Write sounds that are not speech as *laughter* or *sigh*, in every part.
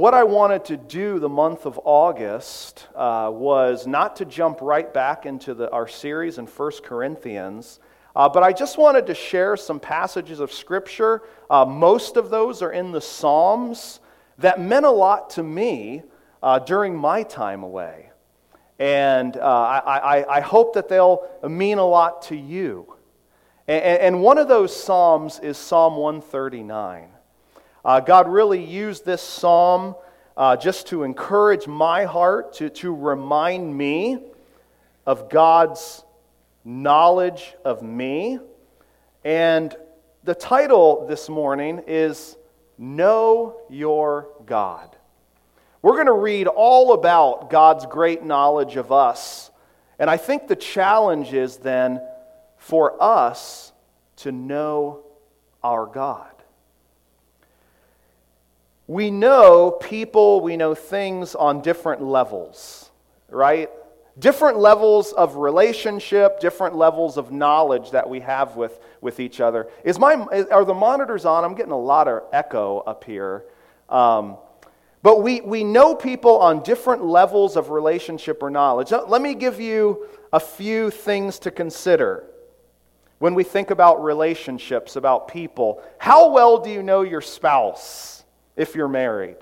what I wanted to do the month of August uh, was not to jump right back into the, our series in 1 Corinthians, uh, but I just wanted to share some passages of Scripture. Uh, most of those are in the Psalms that meant a lot to me uh, during my time away. And uh, I, I, I, hope that they'll mean a lot to you. And, and one of those Psalms is Psalm 139. Uh, God really used this psalm uh, just to encourage my heart, to, to remind me of God's knowledge of me. And the title this morning is Know Your God. We're going to read all about God's great knowledge of us. And I think the challenge is then for us to know our God. We know people, we know things on different levels, right? Different levels of relationship, different levels of knowledge that we have with, with each other. Is my, are the monitors on? I'm getting a lot of echo up here. Um, but we, we know people on different levels of relationship or knowledge. Let me give you a few things to consider when we think about relationships, about people. How well do you know your spouse? If you're married.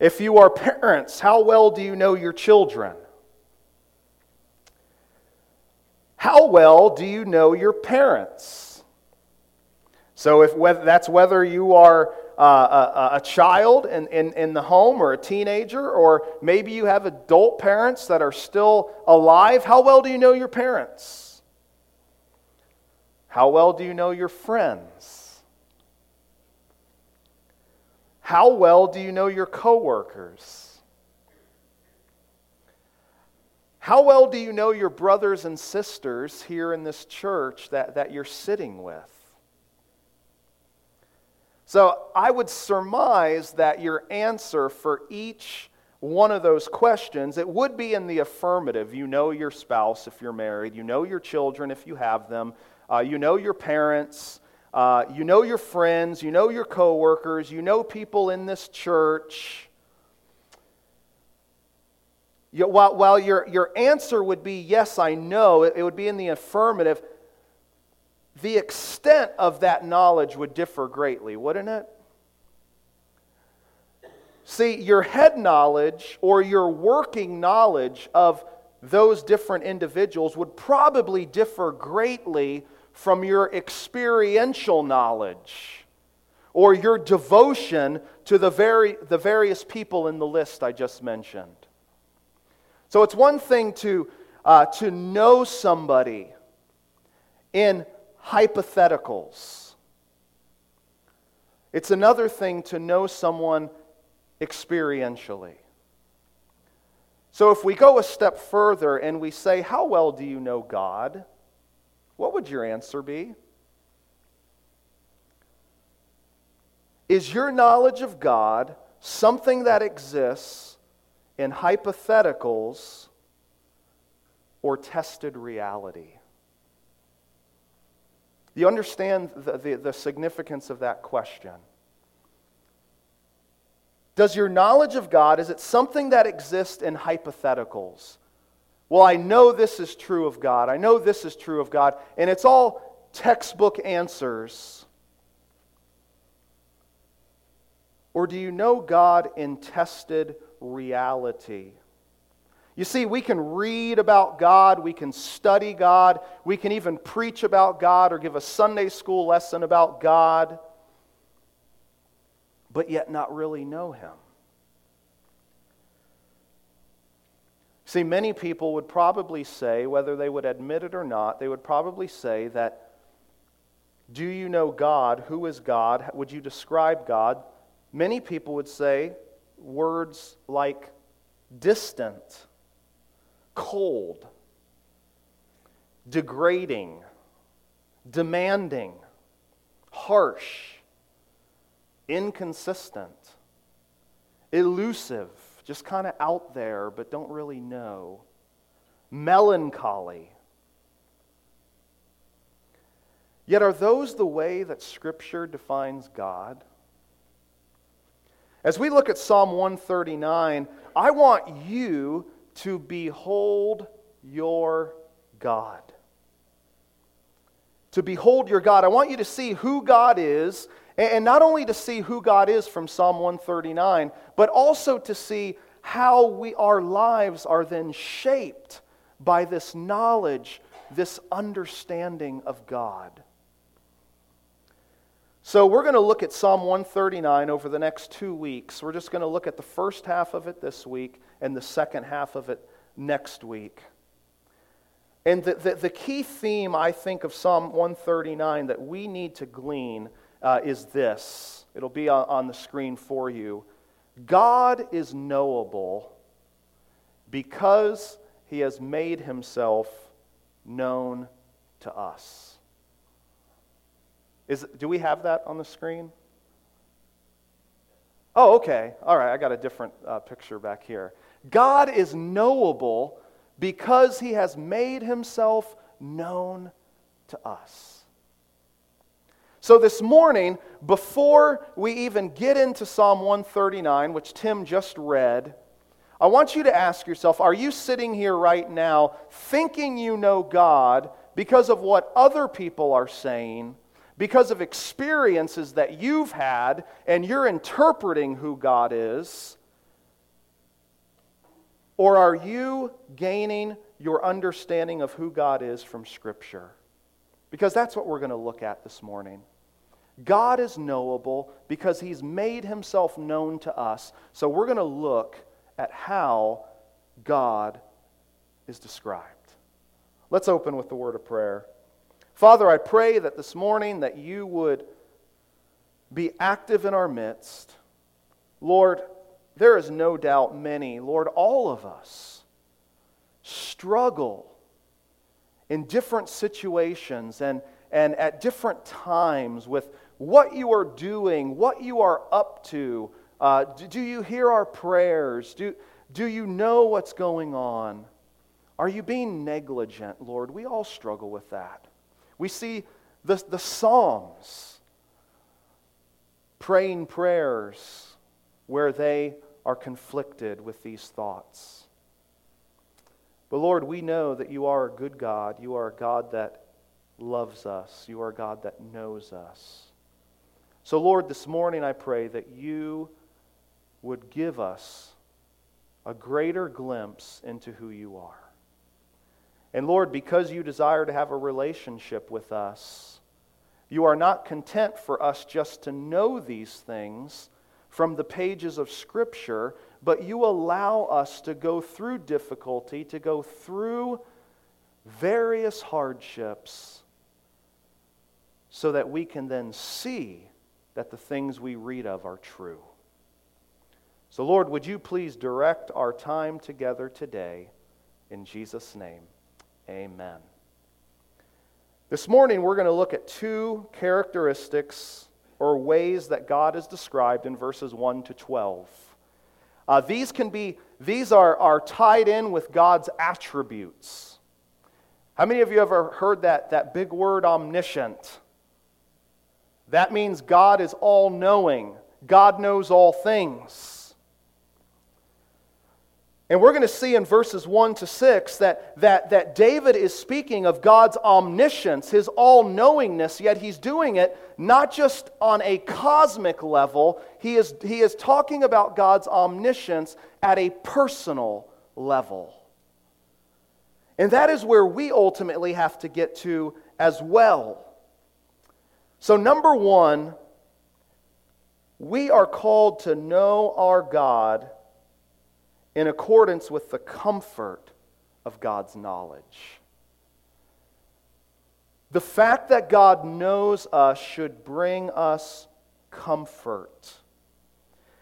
If you are parents, how well do you know your children? How well do you know your parents? So, if whether, that's whether you are uh, a, a, child in, in, in the home or a teenager, or maybe you have adult parents that are still alive, how well do you know your parents? How well do you know your friends? How well do you know your coworkers? How well do you know your brothers and sisters here in this church that, that you're sitting with? So I would surmise that your answer for each one of those questions, it would be in the affirmative. You know your spouse if you're married, you know your children if you have them, uh, you know your parents, uh, you know your friends, you know your coworkers, you know people in this church. You, while while your, your answer would be, yes, I know, it, it would be in the affirmative, the extent of that knowledge would differ greatly, wouldn't it? See, your head knowledge or your working knowledge of those different individuals would probably differ greatly from your experiential knowledge or your devotion to the, very, the various people in the list I just mentioned. So it's one thing to, uh, to know somebody in hypotheticals, it's another thing to know someone experientially. So if we go a step further and we say, How well do you know God? What would your answer be? Is your knowledge of God something that exists in hypotheticals or tested reality? You understand the, the, the, significance of that question? Does your knowledge of God, is it something that exists in hypotheticals? Well, I know this is true of God. I know this is true of God. And it's all textbook answers. Or do you know God in tested reality? You see, we can read about God, we can study God, we can even preach about God or give a Sunday school lesson about God, but yet not really know Him. See, many people would probably say, whether they would admit it or not, they would probably say that, Do you know God? Who is God? Would you describe God? Many people would say words like distant, cold, degrading, demanding, harsh, inconsistent, elusive just kind of out there but don't really know. Melancholy. Yet, are those the way that Scripture defines God? As we look at Psalm 139, I want you to behold your God. To behold your God. I want you to see who God is, and not only to see who God is from Psalm 139, but also to see how we, our lives are then shaped by this knowledge, this understanding of God. So, we're going to look at Psalm 139 over the next two weeks. We're just going to look at the first half of it this week and the second half of it next week. And the, the, the key theme, I think, of Psalm 139 that we need to glean uh, is this. It'll be on, the screen for you. God is knowable because he has made himself known to us. Is, do we have that on the screen? Oh, okay. All right, I got a different uh, picture back here. God is knowable because he has made himself known to us. So, this morning, before we even get into Psalm 139, which Tim just read, I want you to ask yourself are you sitting here right now thinking you know God because of what other people are saying? because of experiences that you've had and you're interpreting who God is? Or are you gaining your understanding of who God is from Scripture? Because that's what we're going to look at this morning. God is knowable because He's made Himself known to us. So we're going to look at how God is described. Let's open with the word of prayer. Father, I pray that this morning that you would be active in our midst. Lord, there is no doubt many, Lord, all of us struggle in different situations and, and at different times with what you are doing, what you are up to. Uh, do, do you hear our prayers? Do, do you know what's going on? Are you being negligent, Lord? We all struggle with that. We see the, the Psalms praying prayers where they are conflicted with these thoughts. But Lord, we know that you are a good God. You are a God that loves us. You are a God that knows us. So, Lord, this morning I pray that you would give us a greater glimpse into who you are. And Lord, because you desire to have a relationship with us, you are not content for us just to know these things from the pages of Scripture, but you allow us to go through difficulty, to go through various hardships, so that we can then see that the things we read of are true. So, Lord, would you please direct our time together today in Jesus' name? Amen. This morning, we're going to look at two characteristics or ways that God is described in verses 1 to 12. Uh, these can be, these are, are tied in with God's attributes. How many of you ever heard that, that big word omniscient? That means God is all knowing, God knows all things. And we're going to see in verses 1 to 6 that, that, that David is speaking of God's omniscience, his all knowingness, yet he's doing it not just on a cosmic level, he is, he is talking about God's omniscience at a personal level. And that is where we ultimately have to get to as well. So, number one, we are called to know our God in accordance with the comfort of God's knowledge. The fact that God knows us should bring us comfort.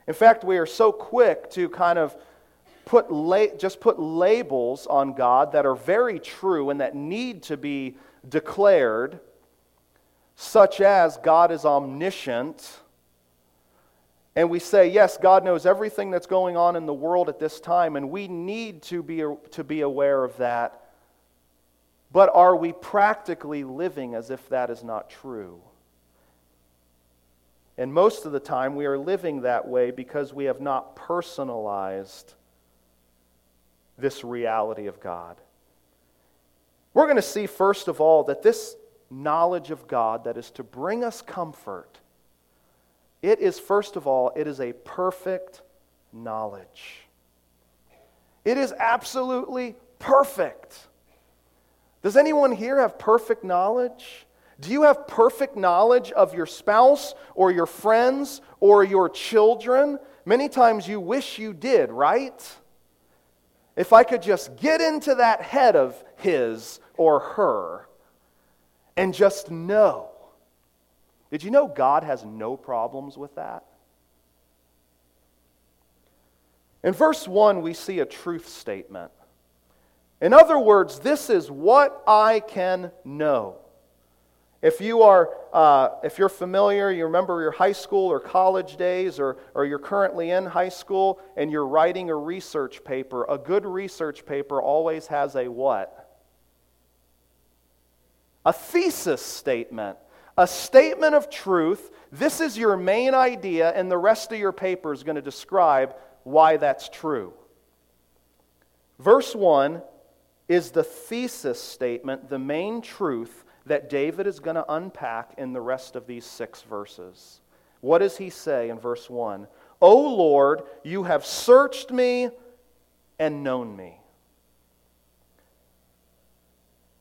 In fact, we are so quick to kind of put la- just put labels on God that are very true and that need to be declared, such as God is omniscient and we say, yes, God knows everything that's going on in the world at this time, and we need to be, to be aware of that. But are we practically living as if that is not true? And most of the time, we are living that way because we have not personalized this reality of God. We're going to see, first of all, that this knowledge of God that is to bring us comfort, it is, first of all, it is a perfect knowledge. It is absolutely perfect. Does anyone here have perfect knowledge? Do you have perfect knowledge of your spouse or your friends or your children? Many times you wish you did, right? If I could just get into that head of his or her and just know. Did you know God has no problems with that? In verse 1, we see a truth statement. In other words, this is what I can know. If you are, uh, if you're familiar, you remember your high school or college days, or, or you're currently in high school and you're writing a research paper, a good research paper always has a what? A thesis statement, a statement of truth. This is your main idea, and the rest of your paper is going to describe why that's true. Verse 1 is the thesis statement, the main truth that David is going to unpack in the rest of these six verses. What does he say in verse 1? O Lord, you have searched me and known me.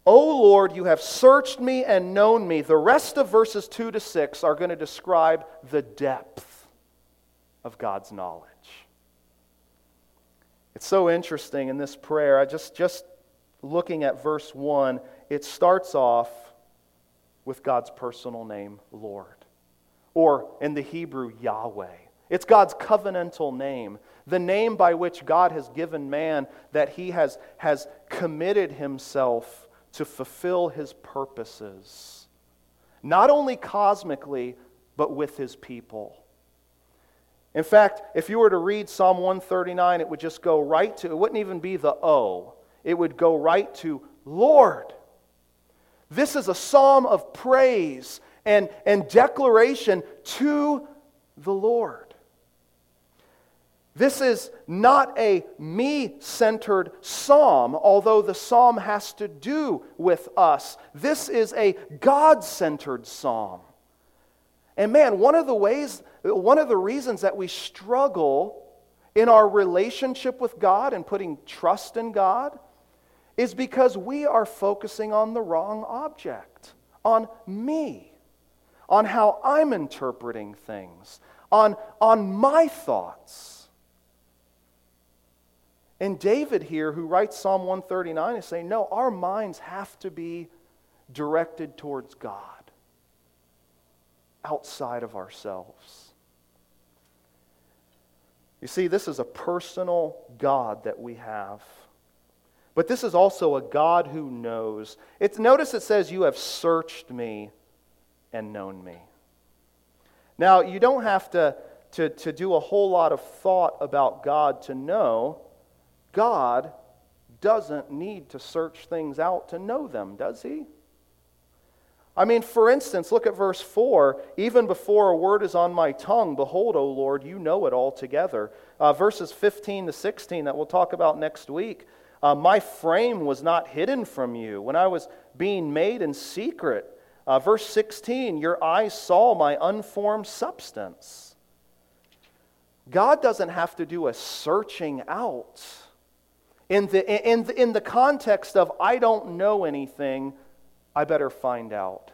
O Lord, you have searched me and known me. The rest of verses 2 to 6 are going to describe the depth of God's knowledge. It's so interesting in this prayer. I just, just looking at verse 1, it starts off with God's personal name, Lord, or in the Hebrew, Yahweh. It's God's covenantal name, the name by which God has given man that he has, has committed himself to fulfill his purposes, not only cosmically, but with his people. In fact, if you were to read Psalm 139, it would just go right to, it wouldn't even be the O, it would go right to Lord. This is a psalm of praise and, and declaration to the Lord. This is not a me centered psalm, although the psalm has to do with us. This is a God centered psalm. And man, one of the ways, one of the reasons that we struggle in our relationship with God and putting trust in God is because we are focusing on the wrong object, on me, on how I'm interpreting things, on, on my thoughts. And David here, who writes Psalm 139, is saying, no, our minds have to be directed towards God, outside of ourselves. You see, this is a personal God that we have. But this is also a God who knows. It's, notice it says, You have searched me and known me. Now, you don't have to, to, to do a whole lot of thought about God to know. God doesn't need to search things out to know them, does he? I mean, for instance, look at verse 4. Even before a word is on my tongue, behold, O Lord, you know it altogether. Uh, verses 15 to 16 that we'll talk about next week. Uh, my frame was not hidden from you when I was being made in secret. Uh, verse 16, your eyes saw my unformed substance. God doesn't have to do a searching out. In the, in, the, in the context of, I don't know anything, I better find out.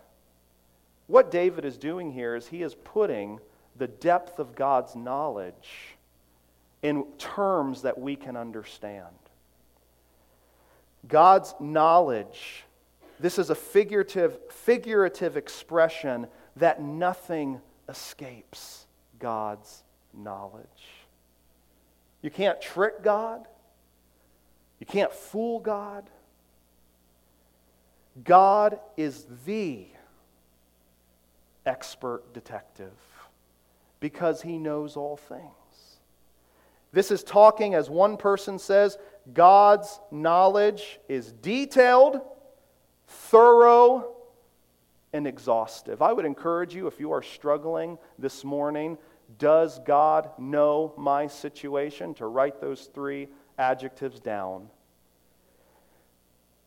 What David is doing here is he is putting the depth of God's knowledge in terms that we can understand. God's knowledge. This is a figurative, figurative expression that nothing escapes God's knowledge. You can't trick God. You can't fool God. God is the expert detective because he knows all things. This is talking, as one person says, God's knowledge is detailed, thorough, and exhaustive. I would encourage you, if you are struggling this morning, does God know my situation? To write those three adjectives down.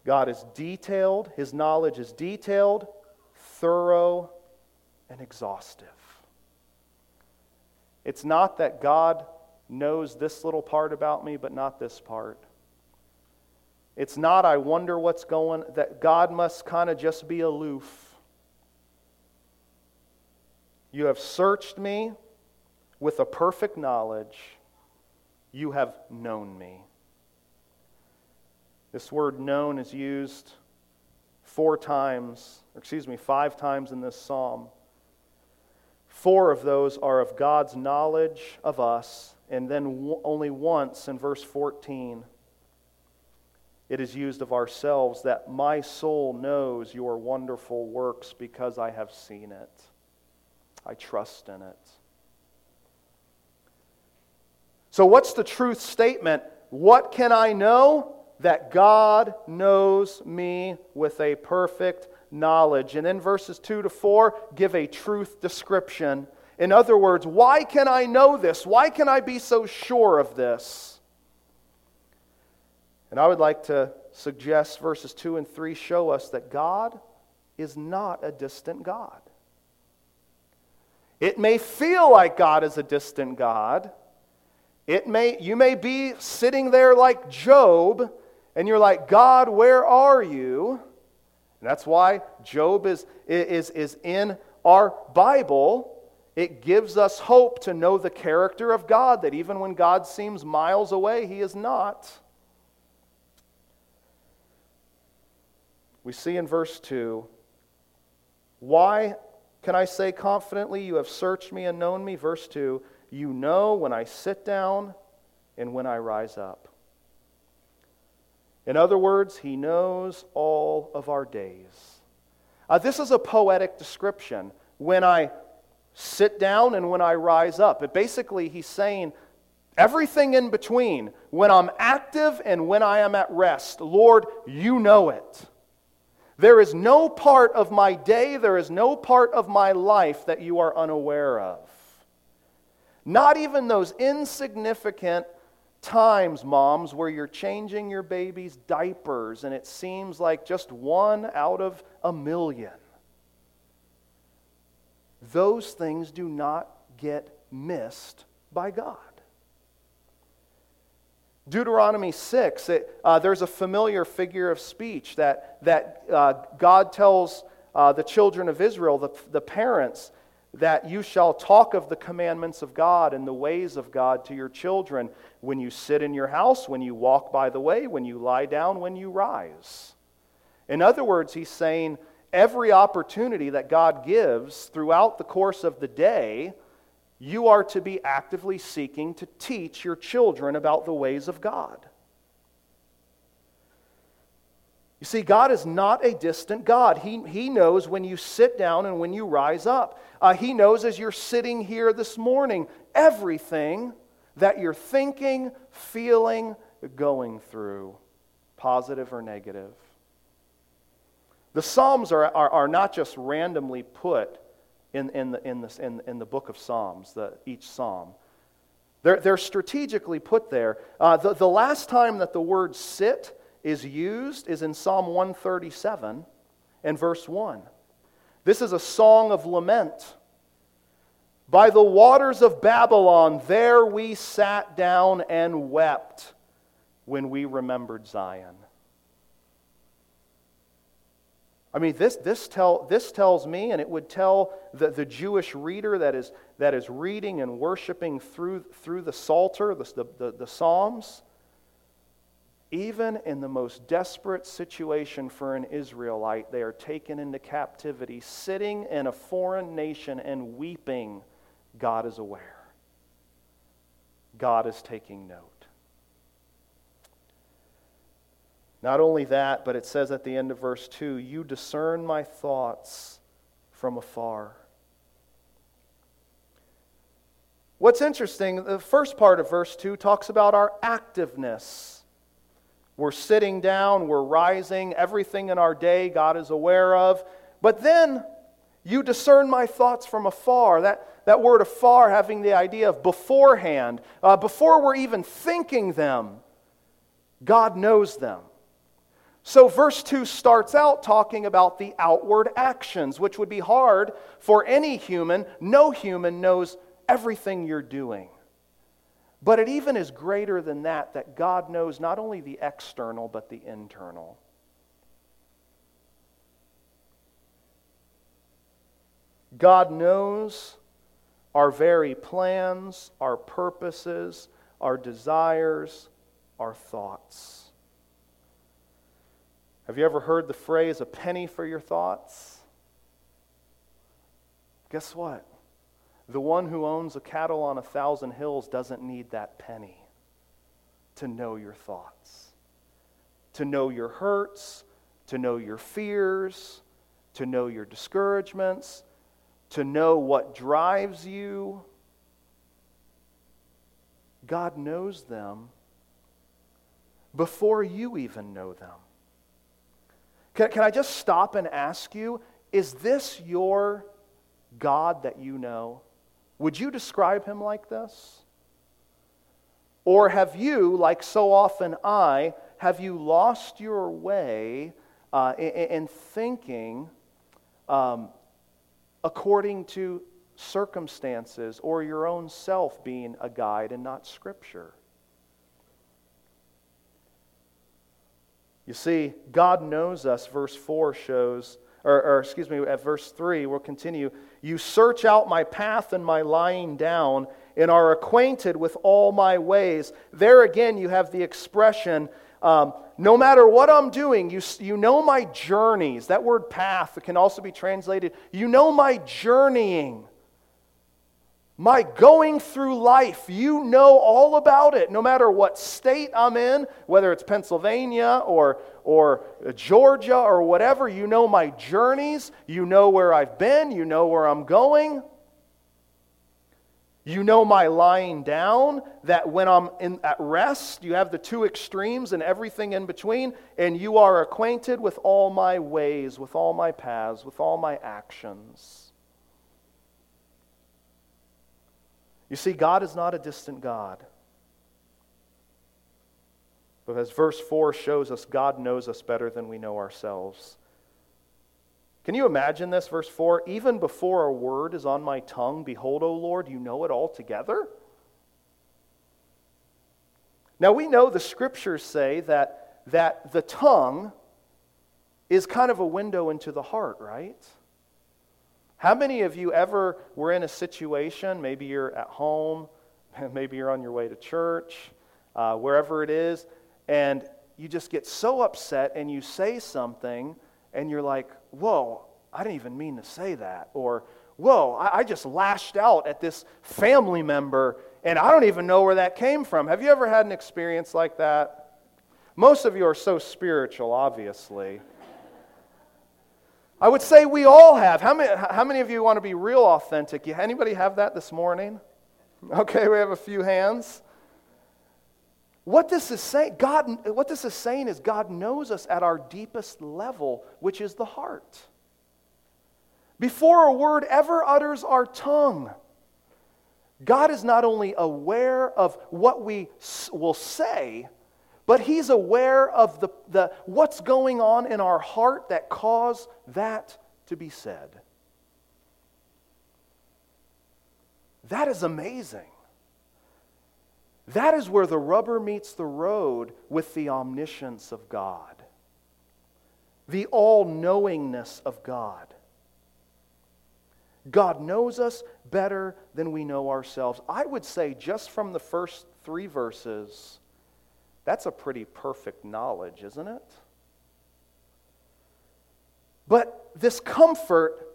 God is detailed, His knowledge is detailed, thorough, and exhaustive. It's not that God knows this little part about me, but not this part. It's not, I wonder what's going, that God must kind of just be aloof. You have searched me with a perfect knowledge. You have known me. This word known is used four times, or excuse me, five times in this psalm. Four of those are of God's knowledge of us, and then only once in verse 14 it is used of ourselves that my soul knows your wonderful works because I have seen it. I trust in it. So, what's the truth statement? What can I know? That God knows me with a perfect knowledge. And then verses 2 to 4 give a truth description. In other words, why can I know this? Why can I be so sure of this? And I would like to suggest verses 2 and 3 show us that God is not a distant God. It may feel like God is a distant God. It may, you may be sitting there like Job, and you're like, God, where are you? And that's why Job is, is, is in our Bible. It gives us hope to know the character of God, that even when God seems miles away, he is not. We see in verse 2 why can I say confidently, You have searched me and known me? Verse 2 You know when I sit down and when I rise up. In other words, He knows all of our days. Uh, this is a poetic description. When I sit down and when I rise up. It basically, he's saying everything in between, when I'm active and when I am at rest. Lord, you know it. There is no part of my day, there is no part of my life that you are unaware of. Not even those insignificant times, moms, where you're changing your baby's diapers and it seems like just one out of a million. Those things do not get missed by God. Deuteronomy 6, it, uh, there's a familiar figure of speech that, that uh, God tells uh, the children of Israel, the, the parents, that you shall talk of the commandments of God and the ways of God to your children when you sit in your house, when you walk by the way, when you lie down, when you rise. In other words, he's saying every opportunity that God gives throughout the course of the day you are to be actively seeking to teach your children about the ways of God. You see, God is not a distant God. He, he knows when you sit down and when you rise up. Uh, he knows as you're sitting here this morning everything that you're thinking, feeling, going through, positive or negative. The Psalms are, are, are not just randomly put in, in, the, in, this, in, in the book of Psalms, the, each psalm. They're, they're strategically put there. Uh, the, the last time that the word sit is used is in Psalm 137 and verse 1. This is a song of lament. By the waters of Babylon, there we sat down and wept when we remembered Zion. I mean, this, this, tell, this tells me, and it would tell the, the Jewish reader that is, that is reading and worshiping through, through the Psalter, the, the, the Psalms, even in the most desperate situation for an Israelite, they are taken into captivity, sitting in a foreign nation and weeping. God is aware. God is taking note. Not only that, but it says at the end of verse 2 You discern my thoughts from afar. What's interesting, the first part of verse 2 talks about our activeness. We're sitting down, we're rising, everything in our day God is aware of. But then You discern my thoughts from afar. That, that word afar having the idea of beforehand, uh, before we're even thinking them, God knows them. So, verse 2 starts out talking about the outward actions, which would be hard for any human. No human knows everything you're doing. But it even is greater than that, that God knows not only the external, but the internal. God knows our very plans, our purposes, our desires, our thoughts. Have you ever heard the phrase, a penny for your thoughts? Guess what? The one who owns a cattle on a thousand hills doesn't need that penny to know your thoughts, to know your hurts, to know your fears, to know your discouragements, to know what drives you. God knows them before you even know them. Can, can I just stop and ask you is this your God that you know? Would you describe him like this? Or have you, like so often I, have you lost your way uh, in, in, thinking um, according to circumstances or your own self being a guide and not Scripture? You see, God knows us, verse 4 shows, or, or, excuse me, at verse 3, we'll continue. You search out my path and my lying down, and are acquainted with all my ways. There again, you have the expression, um, no matter what I'm doing, you, you know my journeys. That word path can also be translated, you know my journeying. My going through life, you know all about it, no matter what state I'm in, whether it's Pennsylvania or, or Georgia or whatever, you know my journeys, you know where I've been, you know where I'm going. You know my lying down, that when I'm in, at rest, you have the two extremes and everything in between, and you are acquainted with all my ways, with all my paths, with all my actions. You see, God is not a distant God. But as verse 4 shows us, God knows us better than we know ourselves. Can you imagine this? Verse 4 Even before a word is on my tongue, behold, O Lord, you know it altogether. Now we know the scriptures say that, that the tongue is kind of a window into the heart, right? How many of you ever were in a situation, maybe you're at home, *laughs* maybe you're on your way to church, uh, wherever it is, and you just get so upset and you say something and you're like, whoa, I didn't even mean to say that. Or, whoa, I, I just lashed out at this family member and I don't even know where that came from. Have you ever had an experience like that? Most of you are so spiritual, obviously. I would say we all have. How many, how many of you want to be real authentic? Anybody have that this morning? Okay, we have a few hands. What this is saying, God, what this is saying is God knows us at our deepest level, which is the heart. Before a word ever utters our tongue, God is not only aware of what we will say, but he's aware of the, the, what's going on in our heart that caused that to be said. That is amazing. That is where the rubber meets the road with the omniscience of God, the all knowingness of God. God knows us better than we know ourselves. I would say, just from the first three verses, that's a pretty perfect knowledge, isn't it? But this comfort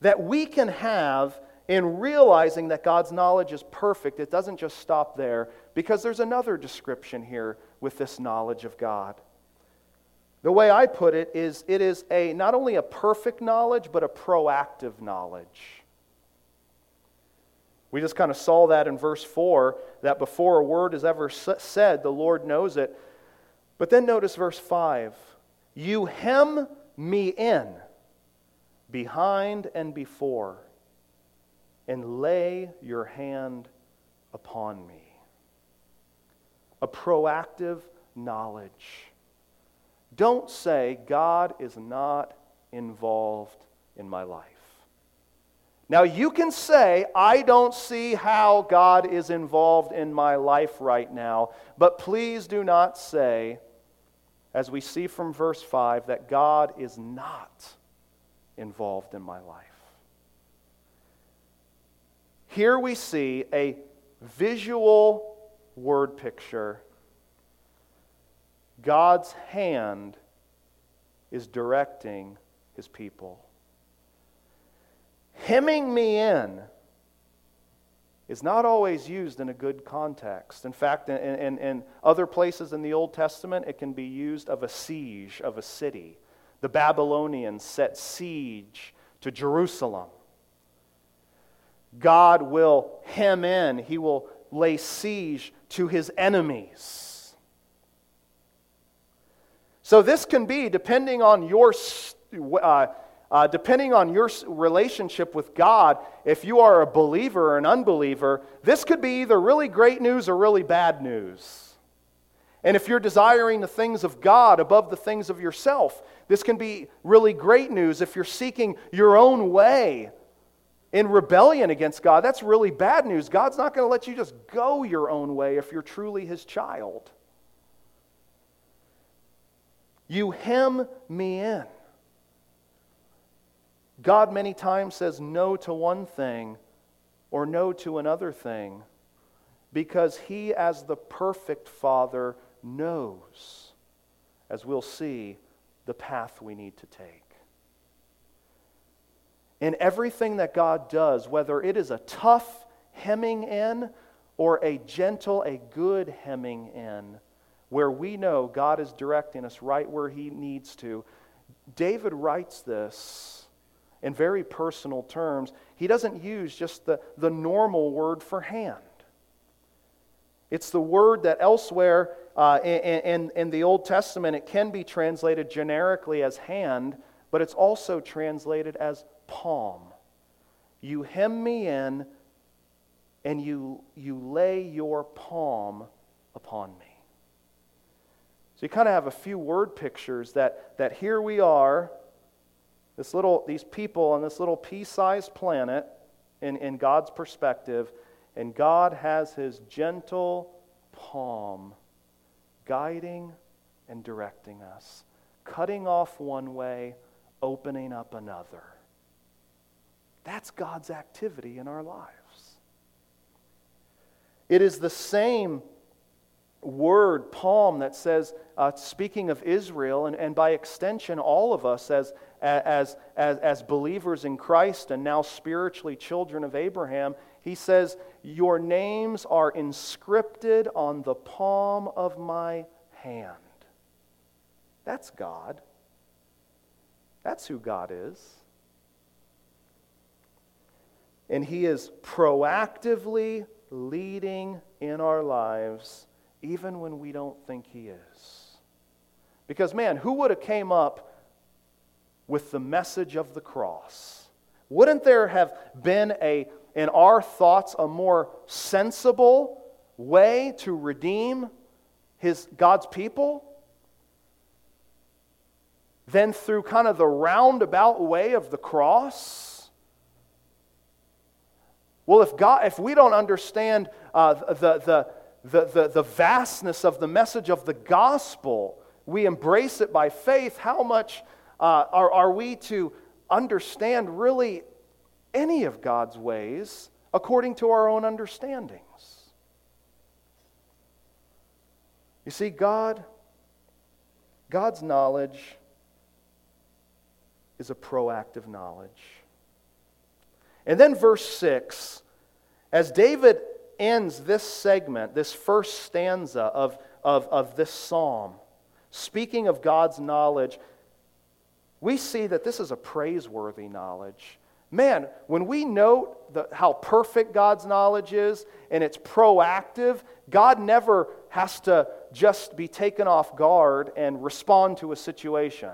that we can have in realizing that God's knowledge is perfect, it doesn't just stop there, because there's another description here with this knowledge of God. The way I put it is it is a not only a perfect knowledge, but a proactive knowledge. We just kind of saw that in verse 4 that before a word is ever said, the Lord knows it. But then notice verse 5 You hem me in behind and before, and lay your hand upon me. A proactive knowledge. Don't say, God is not involved in my life. Now, you can say, I don't see how God is involved in my life right now, but please do not say, as we see from verse 5, that God is not involved in my life. Here we see a visual word picture. God's hand is directing his people. Hemming me in is not always used in a good context. In fact, in, in, in, other places in the Old Testament, it can be used of a siege of a city. The Babylonians set siege to Jerusalem. God will hem in, He will lay siege to His enemies. So, this can be, depending on your. Uh, uh, depending on your relationship with God, if you are a believer or an unbeliever, this could be either really great news or really bad news. And if you're desiring the things of God above the things of yourself, this can be really great news. If you're seeking your own way in rebellion against God, that's really bad news. God's not going to let you just go your own way if you're truly His child. You hem me in. God many times says no to one thing or no to another thing because He, as the perfect Father, knows, as we'll see, the path we need to take. In everything that God does, whether it is a tough hemming in or a gentle, a good hemming in, where we know God is directing us right where He needs to, David writes this in very personal terms, he doesn't use just the, the normal word for hand. It's the word that elsewhere uh, in, in, in the Old Testament it can be translated generically as hand, but it's also translated as palm. You hem me in and you, you lay your palm upon me. So you kind of have a few word pictures that, that here we are this little, these people on this little pea sized planet, in, in God's perspective, and God has his gentle palm guiding and directing us, cutting off one way, opening up another. That's God's activity in our lives. It is the same word, palm, that says, uh, speaking of Israel, and, and by extension, all of us as, as, as, as believers in Christ and now spiritually children of Abraham, he says, Your names are inscripted on the palm of my hand. That's God. That's who God is. And He is proactively leading in our lives even when we don't think He is. Because, man, who would have came up with the message of the cross? Wouldn't there have been a, in our thoughts, a more sensible way to redeem his God's people than through kind of the roundabout way of the cross? Well, if God, if we don't understand uh, the, the, the, the, the vastness of the message of the gospel, we embrace it by faith, how much uh, are, are we to understand really any of God's ways according to our own understandings? You see, God, God's knowledge is a proactive knowledge. And then verse 6, as David ends this segment, this first stanza of, of, of this psalm, speaking of God's knowledge, we see that this is a praiseworthy knowledge. Man, when we note the, how perfect God's knowledge is and it's proactive, God never has to just be taken off guard and respond to a situation.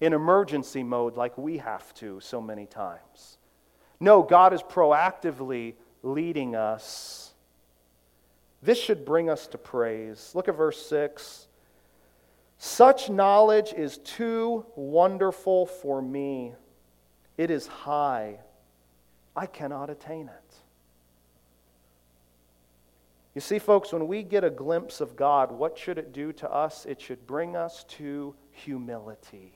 in emergency mode like we have to so many times. No, God is proactively leading us. This should bring us to praise. Look at verse 6. Such knowledge is too wonderful for me. It is high. I cannot attain it. You see, folks, when we get a glimpse of God, what should it do to us? It should bring us to humility.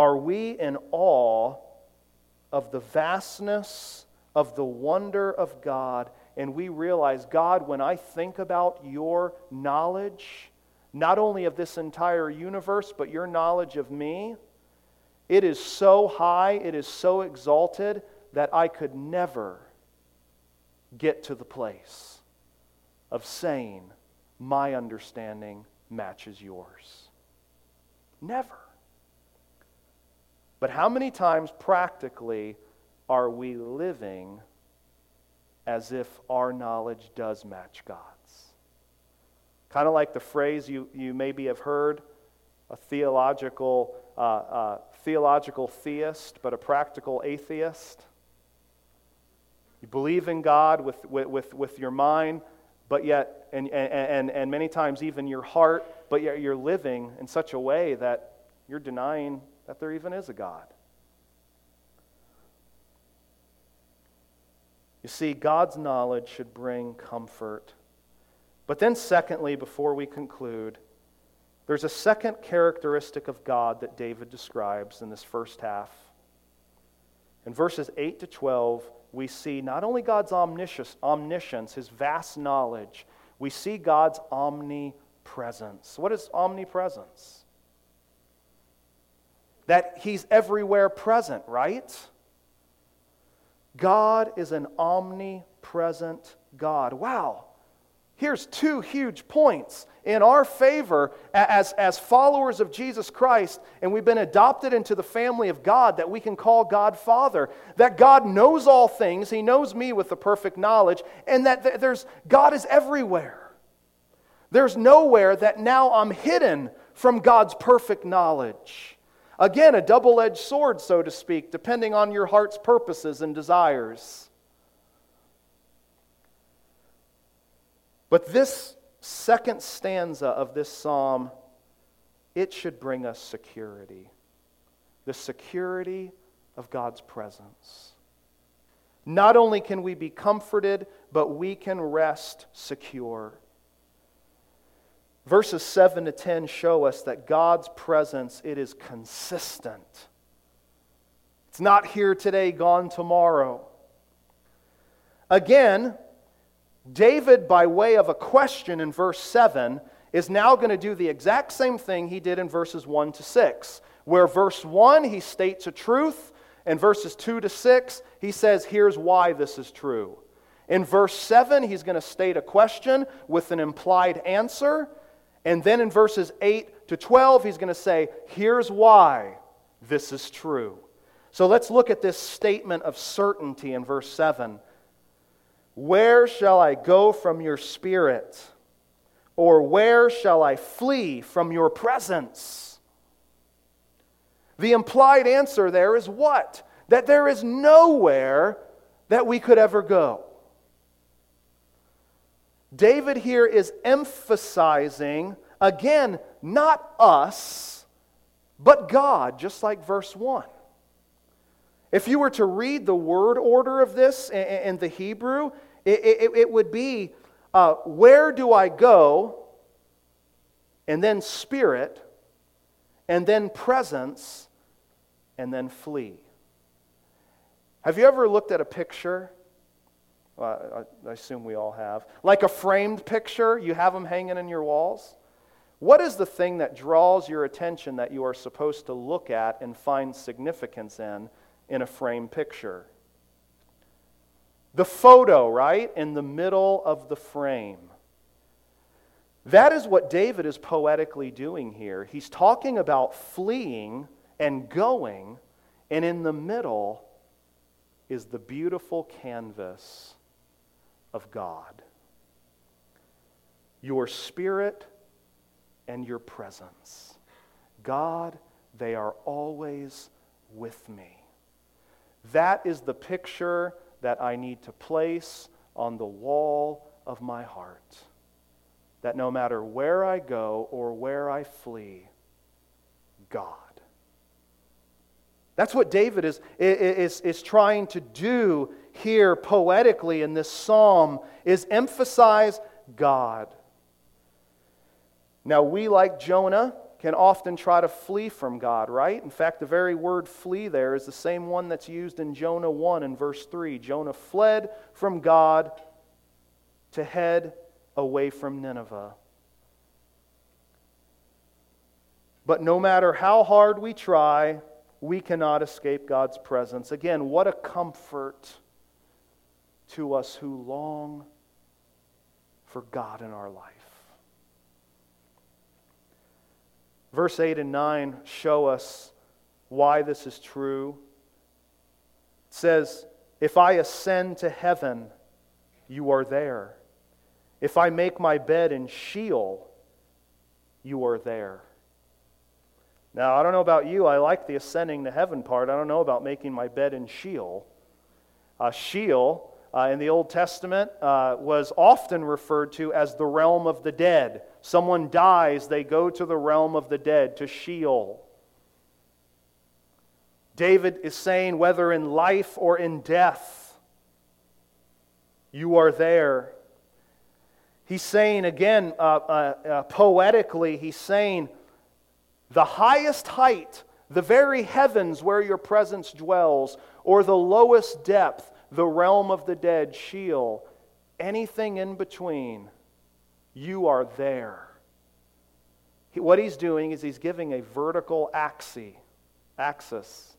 Are we in awe of the vastness of the wonder of God? And we realize, God, when I think about your knowledge, not only of this entire universe, but your knowledge of me, it is so high, it is so exalted that I could never get to the place of saying, My understanding matches yours. Never. But how many times practically are we living as if our knowledge does match God's? Kind of like the phrase you, you maybe have heard a theological, uh, uh, theological theist, but a practical atheist. You believe in God with, with, with your mind, but yet, and, and, and many times even your heart, but yet you're living in such a way that you're denying that there even is a God. You see, God's knowledge should bring comfort. But then, secondly, before we conclude, there's a second characteristic of God that David describes in this first half. In verses 8 to 12, we see not only God's omniscience, his vast knowledge, we see God's omnipresence. What is omnipresence? That he's everywhere present, right? God is an omnipresent God. Wow. Here's two huge points in our favor as, as followers of Jesus Christ, and we've been adopted into the family of God that we can call God Father. That God knows all things, He knows me with the perfect knowledge, and that there's, God is everywhere. There's nowhere that now I'm hidden from God's perfect knowledge. Again, a double edged sword, so to speak, depending on your heart's purposes and desires. But this second stanza of this psalm, it should bring us security. The security of God's presence. Not only can we be comforted, but we can rest secure. Verses 7 to 10 show us that God's presence, it is consistent. It's not here today, gone tomorrow. Again, David, by way of a question in verse 7, is now going to do the exact same thing he did in verses 1 to 6, where verse 1 he states a truth, and verses 2 to 6 he says, Here's why this is true. In verse 7, he's going to state a question with an implied answer. And then in verses 8 to 12, he's going to say, Here's why this is true. So let's look at this statement of certainty in verse 7. Where shall I go from your spirit? Or where shall I flee from your presence? The implied answer there is what? That there is nowhere that we could ever go. David here is emphasizing, again, not us, but God, just like verse 1. If you were to read the word order of this in the Hebrew, it, would be uh, where do I go? And then spirit, and then presence, and then flee. Have you ever looked at a picture? I assume we all have. Like a framed picture, you have them hanging in your walls. What is the thing that draws your attention that you are supposed to look at and find significance in in a framed picture? The photo, right, in the middle of the frame. That is what David is poetically doing here. He's talking about fleeing and going, and in the middle is the beautiful canvas of God. Your spirit and your presence. God, they are always with me. That is the picture that I need to place on the wall of my heart. That no matter where I go or where I flee, God. That's what David is, is, is trying to do here poetically in this psalm is emphasize God. Now, we, like Jonah, can often try to flee from God, right? In fact, the very word flee there is the same one that's used in Jonah 1 in verse 3. Jonah fled from God to head away from Nineveh. But no matter how hard we try, we cannot escape God's presence. Again, what a comfort to us who long for God in our life. Verse 8 and 9 show us why this is true. It says, If I ascend to heaven, you are there. If I make my bed in Sheol, you are there. Now, I don't know about you. I like the ascending to heaven part. I don't know about making my bed in Sheol. Uh, Sheol uh, in the Old Testament uh, was often referred to as the realm of the dead. Someone dies, they go to the realm of the dead, to Sheol. David is saying, whether in life or in death, you are there. He's saying again, uh, uh, uh, poetically, he's saying, the highest height, the very heavens where your presence dwells, or the lowest depth, the realm of the dead, Sheol, anything in between, you are there. What he's doing is he's giving a vertical axis. axis.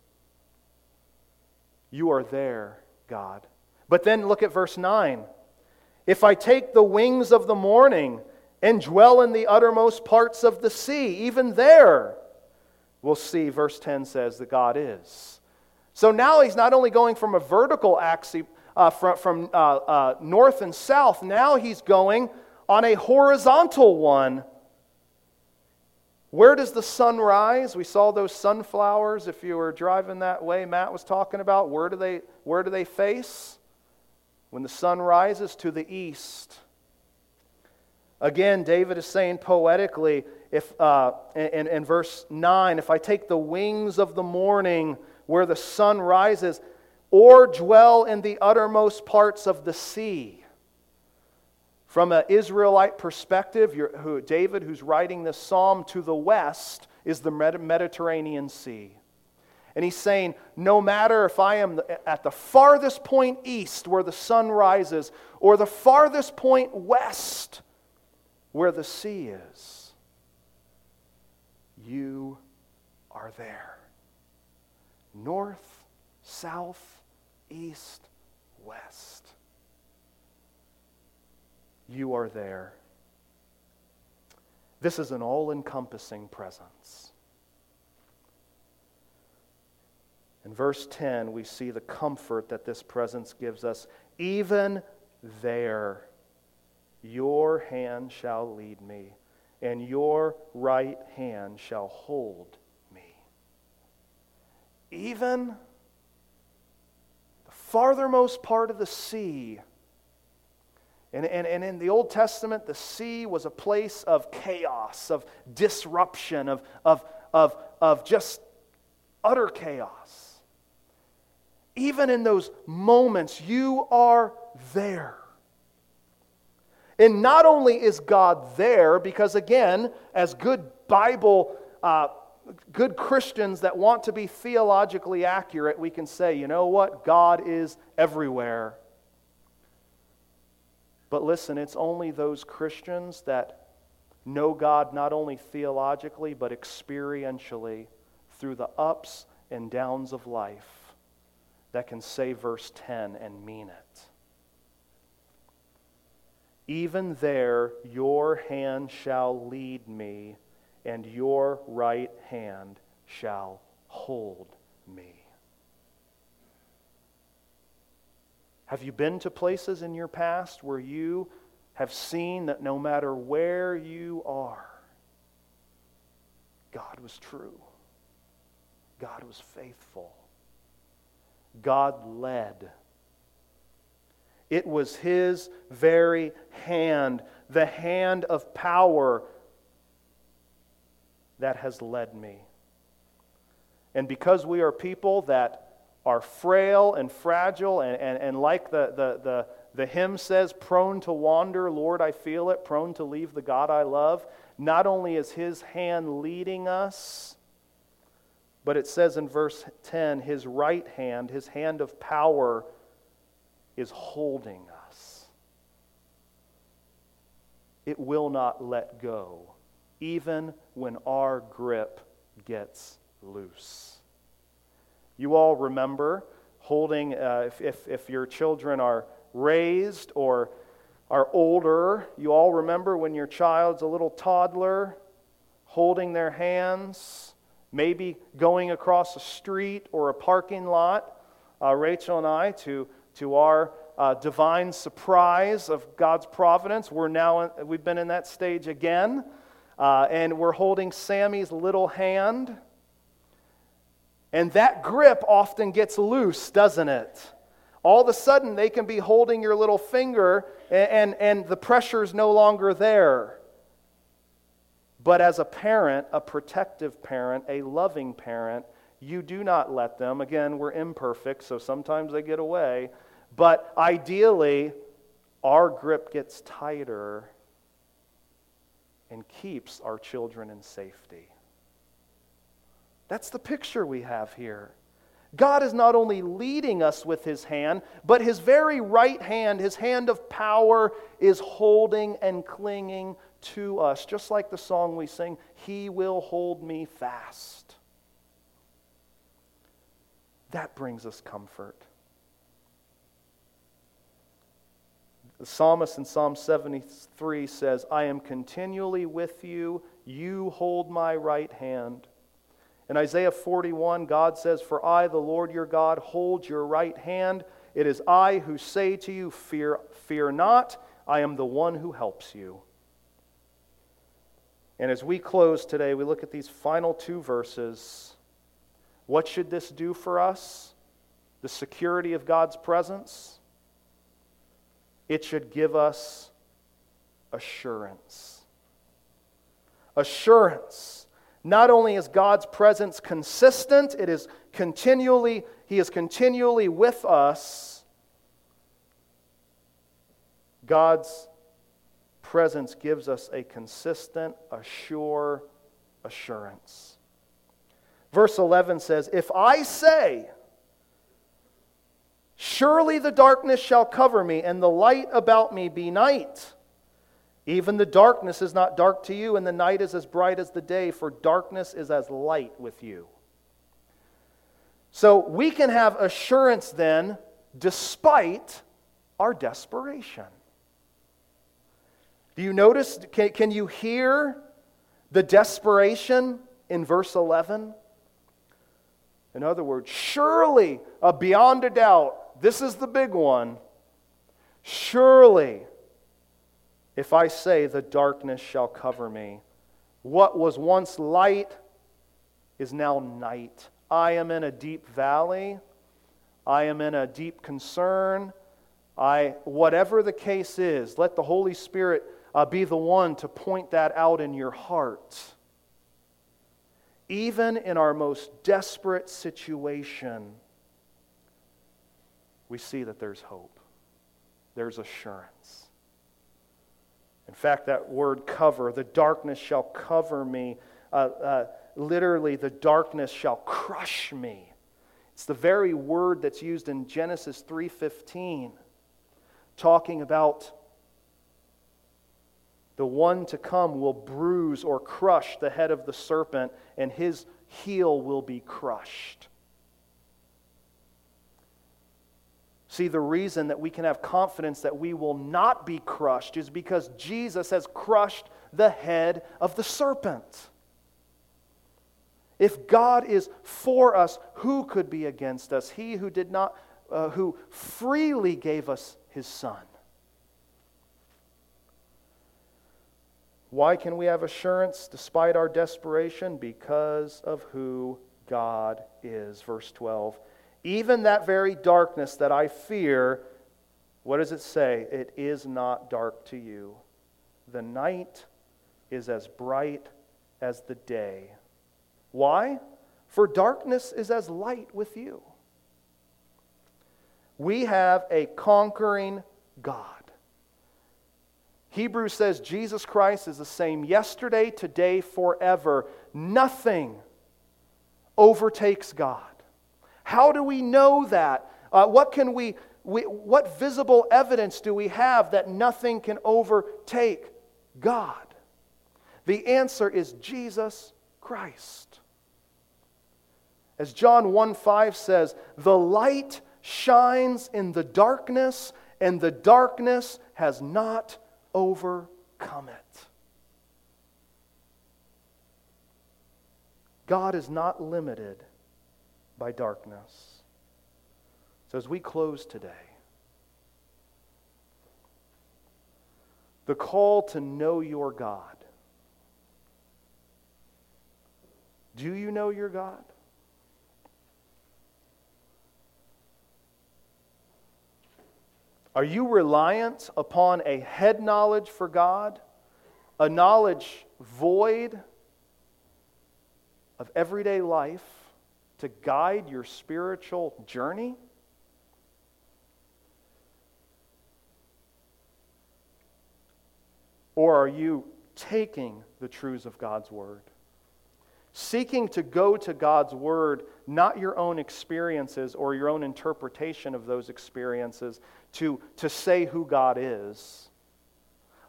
You are there, God. But then look at verse 9. If I take the wings of the morning and dwell in the uttermost parts of the sea, even there, we'll see, verse 10 says that God is. So now he's not only going from a vertical axis, uh, from, from uh, uh, north and south, now he's going on a horizontal one. Where does the sun rise? We saw those sunflowers if you were driving that way Matt was talking about. Where do they, where do they face? When the sun rises to the east. Again, David is saying poetically, if, uh, in, in verse 9, if I take the wings of the morning where the sun rises, or dwell in the uttermost parts of the sea. From an Israelite perspective, who, David, who's writing this psalm to the west, is the Mediterranean Sea. And he's saying, no matter if I am at the farthest point east where the sun rises, or the farthest point west where the sea is, you are there. North, south, east, west. You are there. This is an all encompassing presence. In verse 10, we see the comfort that this presence gives us. Even there, your hand shall lead me, and your right hand shall hold. Even the farthermost part of the sea. And, and, and in the Old Testament, the sea was a place of chaos, of disruption, of, of, of, of just utter chaos. Even in those moments, you are there. And not only is God there, because again, as good Bible, uh, good Christians that want to be theologically accurate, we can say, you know what? God is everywhere. But listen, it's only those Christians that know God not only theologically, but experientially through the ups and downs of life that can say verse 10 and mean it. Even there, your hand shall lead me, and your right hand shall hold me. Have you been to places in your past where you have seen that no matter where you are, God was true. God was faithful. God led. It was His very hand, the hand of power, that has led me. And because we are people that are frail and fragile, and, and, and like the, the, the, the hymn says, prone to wander, Lord, I feel it, prone to leave the God I love, not only is His hand leading us, but it says in verse 10, His right hand, His hand of power, is holding us. It will not let go, even when our grip gets loose. You all remember holding, uh, if, if, if your children are raised or are older, you all remember when your child's a little toddler, holding their hands, maybe going across a street or a parking lot. Uh, Rachel and I, to, to our uh, divine surprise of God's providence, we're now, we've been in that stage again, uh, and we're holding Sammy's little hand and that grip often gets loose, doesn't it? All of a sudden, they can be holding your little finger and, and, and the pressure is no longer there. But as a parent, a protective parent, a loving parent, you do not let them. Again, we're imperfect, so sometimes they get away. But ideally, our grip gets tighter and keeps our children in safety. That's the picture we have here. God is not only leading us with his hand, but his very right hand, his hand of power, is holding and clinging to us. Just like the song we sing, He will hold me fast. That brings us comfort. The psalmist in Psalm 73 says, I am continually with you, you hold my right hand. In Isaiah 41, God says, For I, the Lord your God, hold your right hand. It is I who say to you, Fear, fear not, I am the one who helps you. And as we close today, we look at these final two verses. What should this do for us? The security of God's presence? It should give us assurance. Assurance not only is God's presence consistent, it is continually, He is continually with us. God's presence gives us a consistent, a sure assurance. Verse 11 says, If I say, Surely the darkness shall cover me, and the light about me be night. Even the darkness is not dark to you, and the night is as bright as the day, for darkness is as light with you. So we can have assurance then, despite our desperation. Do you notice? Can, can you hear the desperation in verse 11? In other words, surely, uh, beyond a doubt, this is the big one. Surely if I say, The darkness shall cover me, what was once light is now night. I am in a deep valley. I am in a deep concern. I, whatever the case is, let the Holy Spirit uh, be the one to point that out in your heart. Even in our most desperate situation, we see that there's hope, there's assurance. In fact, that word cover, the darkness shall cover me. Uh, uh, literally, the darkness shall crush me. It's the very word that's used in Genesis 3:15, talking about the one to come will bruise or crush the head of the serpent, and his heel will be crushed. See, the reason that we can have confidence that we will not be crushed is because Jesus has crushed the head of the serpent. If God is for us, who could be against us? He who did not, uh, who freely gave us his Son. Why can we have assurance despite our desperation? Because of who God is. Verse 12. Even that very darkness that I fear, what does it say? It is not dark to you. The night is as bright as the day. Why? For darkness is as light with you. We have a conquering God. Hebrews says Jesus Christ is the same yesterday, today, forever. Nothing overtakes God. How do we know that? Uh, what can we, we, what visible evidence do we have that nothing can overtake God? The answer is Jesus Christ. As John 1 5 says, the light shines in the darkness, and the darkness has not overcome it. God is not limited by darkness. So, as we close today, the call to know your God. Do you know your God? Are you reliant upon a head knowledge for God, a knowledge void of everyday life to guide your spiritual journey? Or are you taking the truths of God's Word? Seeking to go to God's Word, not your own experiences or your own interpretation of those experiences, to, to say who God is?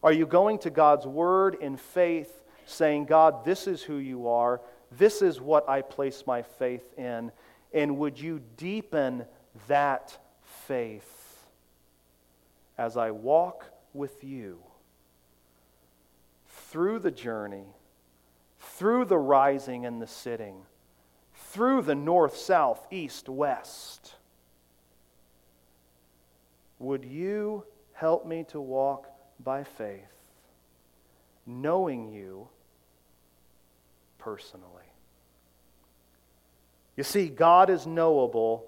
Are you going to God's Word in faith, saying, God, this is who you are, this is what I place my faith in, and would you deepen that faith as I walk with you through the journey, through the rising and the sitting, through the north, south, east, west? Would you help me to walk by faith, knowing you personally? You see, God is knowable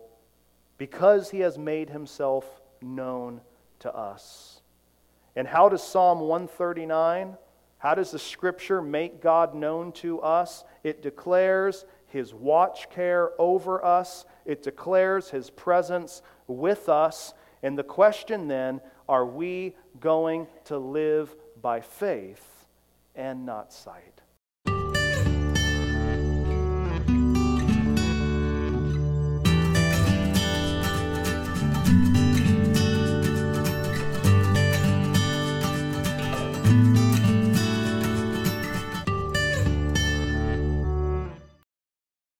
because he has made himself known to us. And how does Psalm 139, how does the scripture make God known to us? It declares his watch care over us, it declares his presence with us. And the question then are we going to live by faith and not sight?